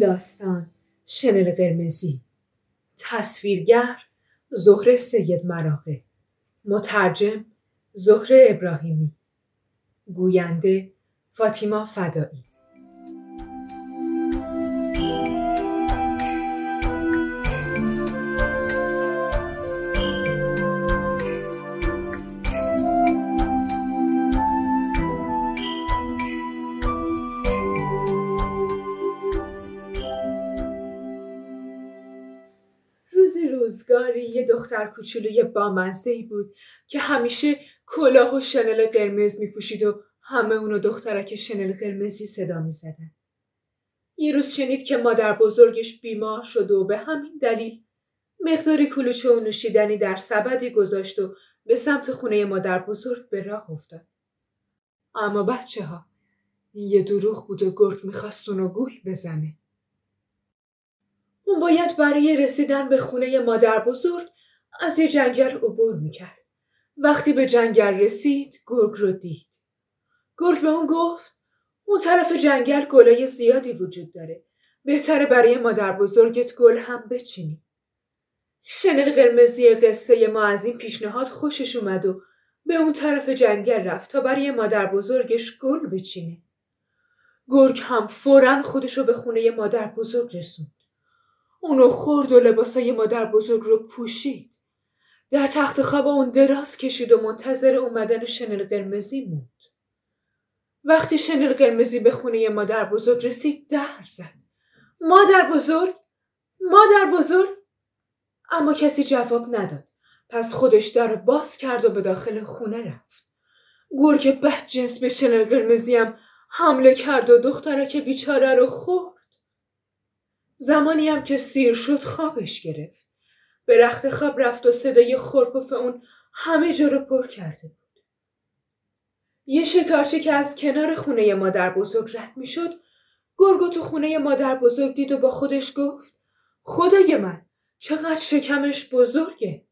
داستان شنل قرمزی. تصویرگر زهره سید مراقه. مترجم زهره ابراهیمی. گوینده فاطیما فدایی. روزگاری یه دختر کوچولوی بامزه‌ای بود که همیشه کلاه و شنل قرمز میپوشید و همه اونو دخترک شنل قرمزی صدا می‌زدن. یه روز شنید که مادر بزرگش بیمار شده و به همین دلیل مقداری کلوچه و نوشیدنی در سبدی گذاشت و به سمت خونه مادر بزرگ به راه افتاد. اما بچه ها یه دروغ بود و گرگ می‌خواست اونو گول بزنه. اون باید برای رسیدن به خونه مادر بزرگ از یه جنگل عبور می‌کرد. وقتی به جنگل رسید گرگ رو دید. گرگ به اون گفت اون طرف جنگل گلای زیادی وجود داره. بهتره برای مادر بزرگت گل هم بچینی. شنل قرمزی قصه ما از این پیشنهاد خوشش اومد و به اون طرف جنگل رفت تا برای مادر بزرگش گل بچینه. گرگ هم فورا خودشو به خونه مادر بزرگ رسوند. اونو خورد و لباسای مادر بزرگ رو پوشید. در تخت خواب اون دراز کشید و منتظر اومدن شنل قرمزی موند. وقتی شنل قرمزی به خونه مادر بزرگ رسید در زد. مادر بزرگ؟ مادر بزرگ؟ اما کسی جواب نداد. پس خودش در باز کرد و به داخل خونه رفت. گرگ بد جنس به شنل قرمزی هم حمله کرد و دخترک بیچاره رو خورد. زمانی هم که سیر شد خوابش گرفت. به رخت خواب رفت و صدای خورپف اون همه جا رو پر کرده بود. یه شکارچی که از کنار خونه مادر بزرگ رد می شد گرگو تو خونه مادر بزرگ دید و با خودش گفت خدای من چقدر شکمش بزرگه.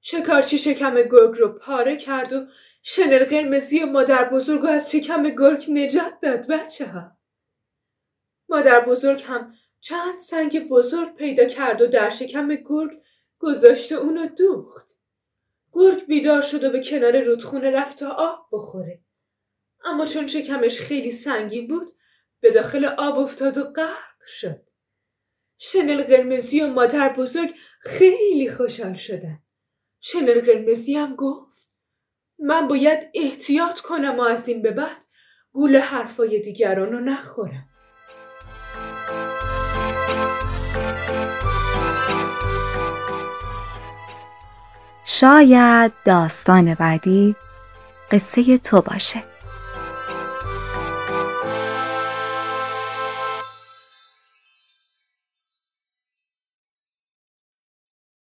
شکارچی شکم گرگ رو پاره کرد و شنل قرمزی مادر بزرگ از شکم گرگ نجات داد بچه ها. مادر بزرگ هم چند سنگ بزرگ پیدا کرد و در شکم گرگ گذاشته اونو دوخت. گرگ بیدار شد و به کنار رودخونه رفت تا آب بخوره. اما چون شکمش خیلی سنگین بود به داخل آب افتاد و غرق شد. شنل قرمزی و مادر بزرگ خیلی خوشحال شدن. شنل قرمزی هم گفت من باید احتیاط کنم و از این به بعد گول حرفای دیگران رو نخورم. شاید داستان بعدی قصه تو باشه.